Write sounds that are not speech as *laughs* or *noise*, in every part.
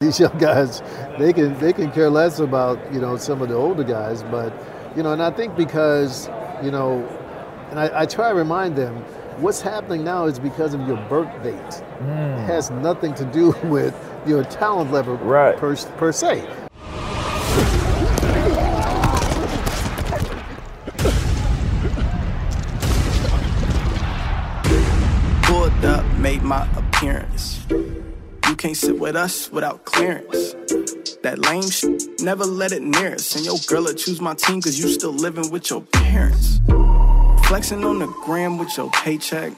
These young guys, they can they can care less about you know some of the older guys, but you know, and I think because you know, and I, I try to remind them, what's happening now is because of your birth date. Mm. It has nothing to do *laughs* with your talent level Right. per, per se. Can't sit with us without clearance. That lame shit, never let it near us. And your girl choose my team cause you still living with your parents. Flexing on the gram with your paycheck.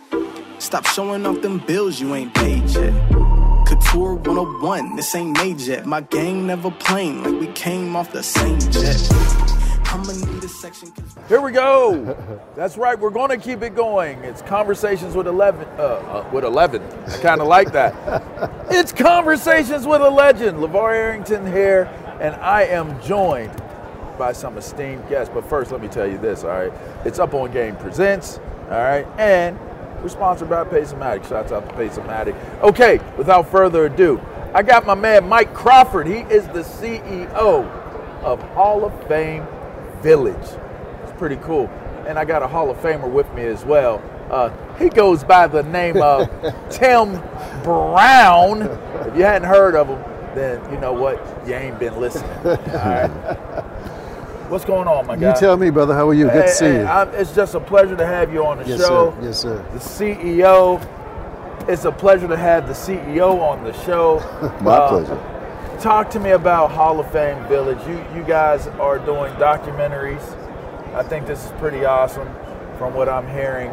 Stop showing off them bills you ain't paid yet. Couture 101, this ain't made yet. My gang never playing like we came off the same jet. I'ma need a section Here we go. *laughs* That's right. We're going to keep it going. It's conversations with eleven. Uh, uh, with eleven. I kind of like that. *laughs* It's conversations with a legend. LaVar Arrington here, and I am joined by some esteemed guests. But first, let me tell you this. All right, it's up on Game Presents. All right, and we're sponsored by Paceomatic. Shouts out to Paceomatic. Okay, without further ado, I got my man Mike Crawford. He is the CEO of Hall of Fame Village. It's pretty cool. And I got a Hall of Famer with me as well. Uh, he goes by the name of *laughs* Tim Brown. If you hadn't heard of him, then you know what? You ain't been listening. *laughs* Right. What's going on, my guy? You tell me, brother. How are you? Good Hey, to see hey, you. I'm- it's just a pleasure to have you on the yes, show. sir. Yes, sir. The CEO. It's a pleasure to have the CEO on the show. *laughs* My Uh, pleasure. Talk to me about Hall of Fame Village. You you guys are doing documentaries. I think this is pretty awesome from what I'm hearing.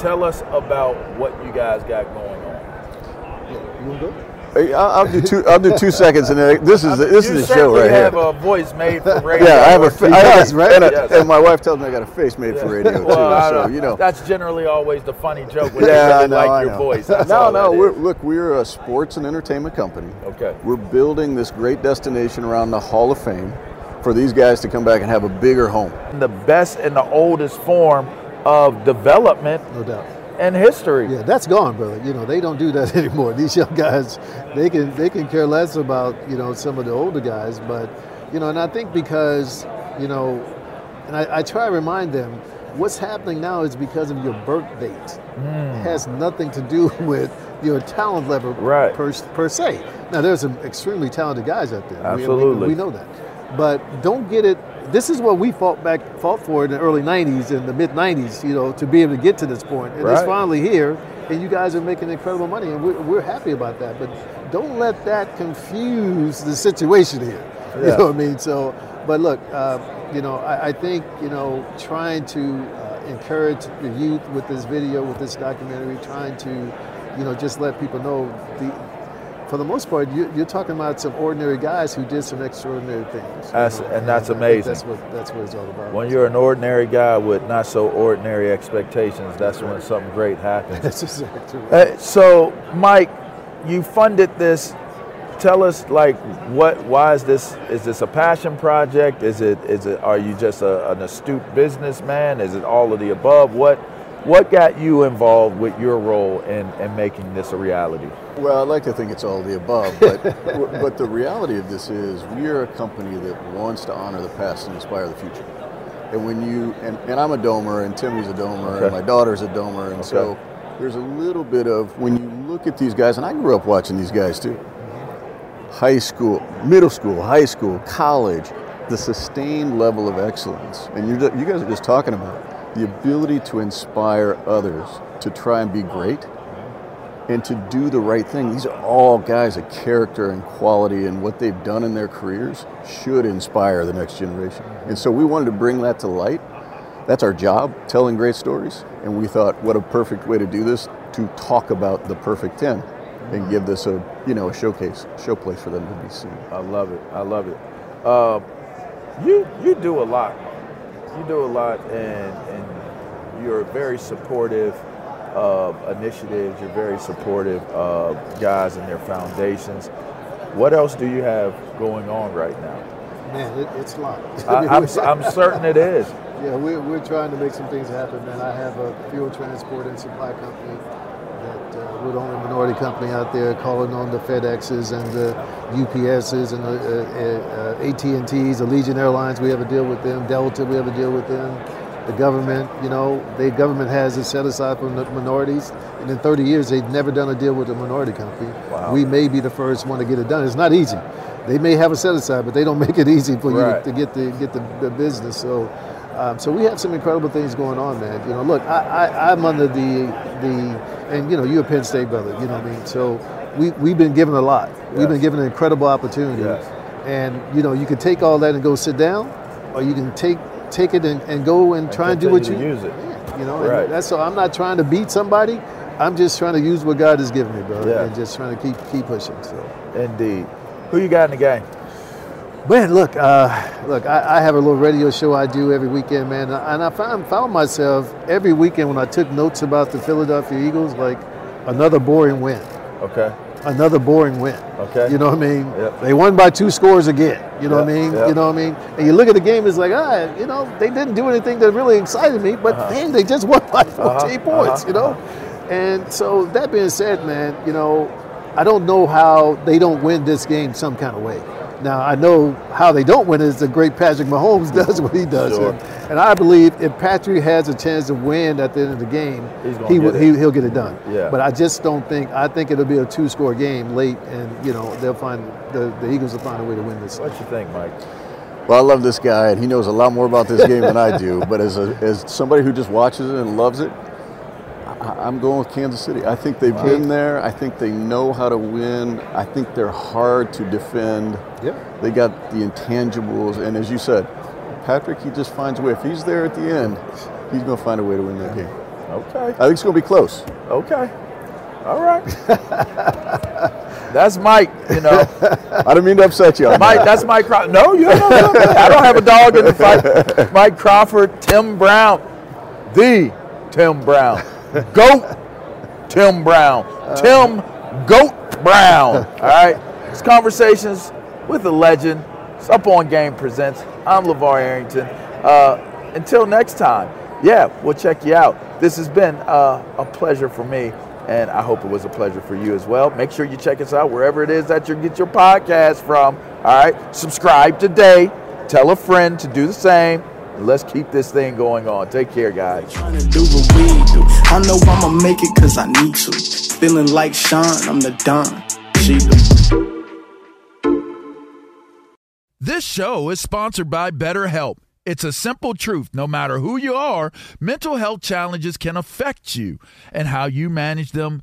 Tell us about what you guys got going on. You want to go? Hey, I'll, I'll do two. I'll do two seconds, and then this is this you is the show certainly right have here. Have a voice made for radio. *laughs* yeah, I have a. or fa- I have, right? And, a- Yes. and my wife tells me I got a face made for radio too. Well, I so don't- you know. that's generally always the funny joke when yeah, they I really know. like I your voice. *laughs* That's no, no. We're, look, we're a sports and entertainment company. Okay. We're building this great destination around the Hall of Fame for these guys to come back and have a bigger home. the best and the oldest form of development No doubt. And history. Yeah, that's gone, brother. You know, they don't do that *laughs* anymore. These young guys, they can they can care less about you know some of the older guys, but you know, and I think because you know, and I, I try to remind them, what's happening now is because of your birth date. Hmm. It has nothing to do *laughs* with your talent level Right. per, per se. Now, there's some extremely talented guys out there. We- we- Absolutely. we know that, but don't get it. This is what we fought back, fought for in the early '90s and the mid '90s. You know, to be able to get to this point, and it's finally here. and you guys are making incredible money, and we're, we're happy about that. But don't let that confuse the situation here. *laughs* You know what I mean? So, but look, uh, you know, I, I think you know, trying to uh, encourage the youth with this video, with this documentary, trying to, you know, just let people know the. For the most part, you, you're talking about some ordinary guys who did some extraordinary things. That's- know, and that's I amazing. That's what that's what it's all about. When you're an ordinary guy with not so ordinary expectations, that's when something great happens. *laughs* That's exactly right. Uh, so, Mike, you funded this. Tell us, like, what? Why is this? Is this a passion project? Is it? Is it? Are you just a, an astute businessman? Is it all of the above? What? What got you involved with your role in, in making this a reality? Well, I'd like to think it's all the above, but *laughs* but the reality of this is we are a company that wants to honor the past and inspire the future. And when you and, and I'm a domer and Timmy's a domer Okay. and my daughter's a domer, and so there's a little bit of when you look at these guys, and I grew up watching these guys too. High school, middle school, high school, college, the sustained level of excellence, and you you guys are just talking about it, the ability to inspire others to try and be great and to do the right thing. These are all guys of character and quality, and what they've done in their careers should inspire the next generation. And so we wanted to bring that to light. That's our job, telling great stories. And we thought, what a perfect way to do this to talk about the perfect 10 and give this a you know a showcase, showplace for them to be seen. I love it. I love it. Uh, you you do a lot. You do a lot, and and you're very supportive of initiatives. You're very supportive of guys and their foundations. What else do you have going on right now? Man, it, it's a lot. I, I'm, I'm *laughs* certain it is. Yeah, we're, we're trying to make some things happen, man. I have a fuel transport and supply company that uh, we're the only minority company out there calling on the FedExes and the UPSs and the uh, uh, AT&Ts, Allegiant Airlines. We have a deal with them. Delta, we have a deal with them. The government, you know, the government has it set aside for minorities, and in 30 years they've never done a deal with a minority company. Wow. We may be the first one to get it done. It's not easy. They may have a set aside, but they don't *laughs* make it easy for Right. you to, to get the get the, the business. So, um, so we have some incredible things going on, man. You know, look, I, I I'm under the the and you know you're a Penn State brother. You know what I mean. So we we've been given a lot. We've been given an incredible opportunity, Yes. and you know you can take all that and go sit down, or you can take take it and, and go and, try and do what you to use it. Yeah, you know, Right. that's so. I'm not trying to beat somebody. I'm just trying to use what God has given me, bro, Yeah. and just trying to keep keep pushing. So. Indeed. Who you got in the game? Man, look, uh, look, I, I have a little radio show I do every weekend, man, and I found found myself every weekend when I took notes about the Philadelphia Eagles, like another boring win, Okay. Another boring win. Okay. You know what I mean? Yep. They won by two scores again. You know what I mean? yep. You know what I mean? And you look at the game, it's like, ah, you know, they didn't do anything that really excited me, but man, they just won by 14 Uh-huh, points. uh-huh, You know. And so that being said, man, you know, I don't know how they don't win this game some kind of way. Now I know how they don't win is the great Patrick Mahomes *laughs* does what he does, Sure. and, and I believe if Patrick has a chance to win at the end of the game, he will he he'll get it done. Yeah. But I just don't think. I think it'll be a two-score game late, and you know they'll find the, the Eagles will find a way to win this. What you think, Mike? Well, I love this guy, and he knows a lot more about this game than I do. *laughs* But as a, as somebody who just watches it and loves it, I, I'm going with Kansas City. I think they've been there. I think they know how to win. I think they're hard to defend. Yep. They got the intangibles, and as you said, Patrick, he just finds a way. If he's there at the end, he's going to find a way to win that game. Okay. I think it's going to be close. Okay. All right. *laughs* that's Mike, you know. *laughs* I didn't mean to upset you. Mike, that. that's Mike Crawford. No, you don't know. I don't have a dog in the fight. *laughs* Mike Crawford, Tim Brown, the Tim Brown, Goat Tim Brown, Tim Goat Brown. All right. It's conversations with the legend. It's up on Game Presents. I'm LaVar Arrington. Uh, until next time, yeah, we'll check you out. This has been uh, a pleasure for me, and I hope it was a pleasure for you as well. Make sure you check us out wherever it is that you get your podcast from. All right, subscribe today. Tell a friend to do the same. And let's keep this thing going on. Take care, guys. Trying to do what we do. I know I'ma make it cause I need to. Feeling like Sean, I'm the Don. This show is sponsored by BetterHelp. It's a simple truth. No matter who you are, mental health challenges can affect you, and how you manage them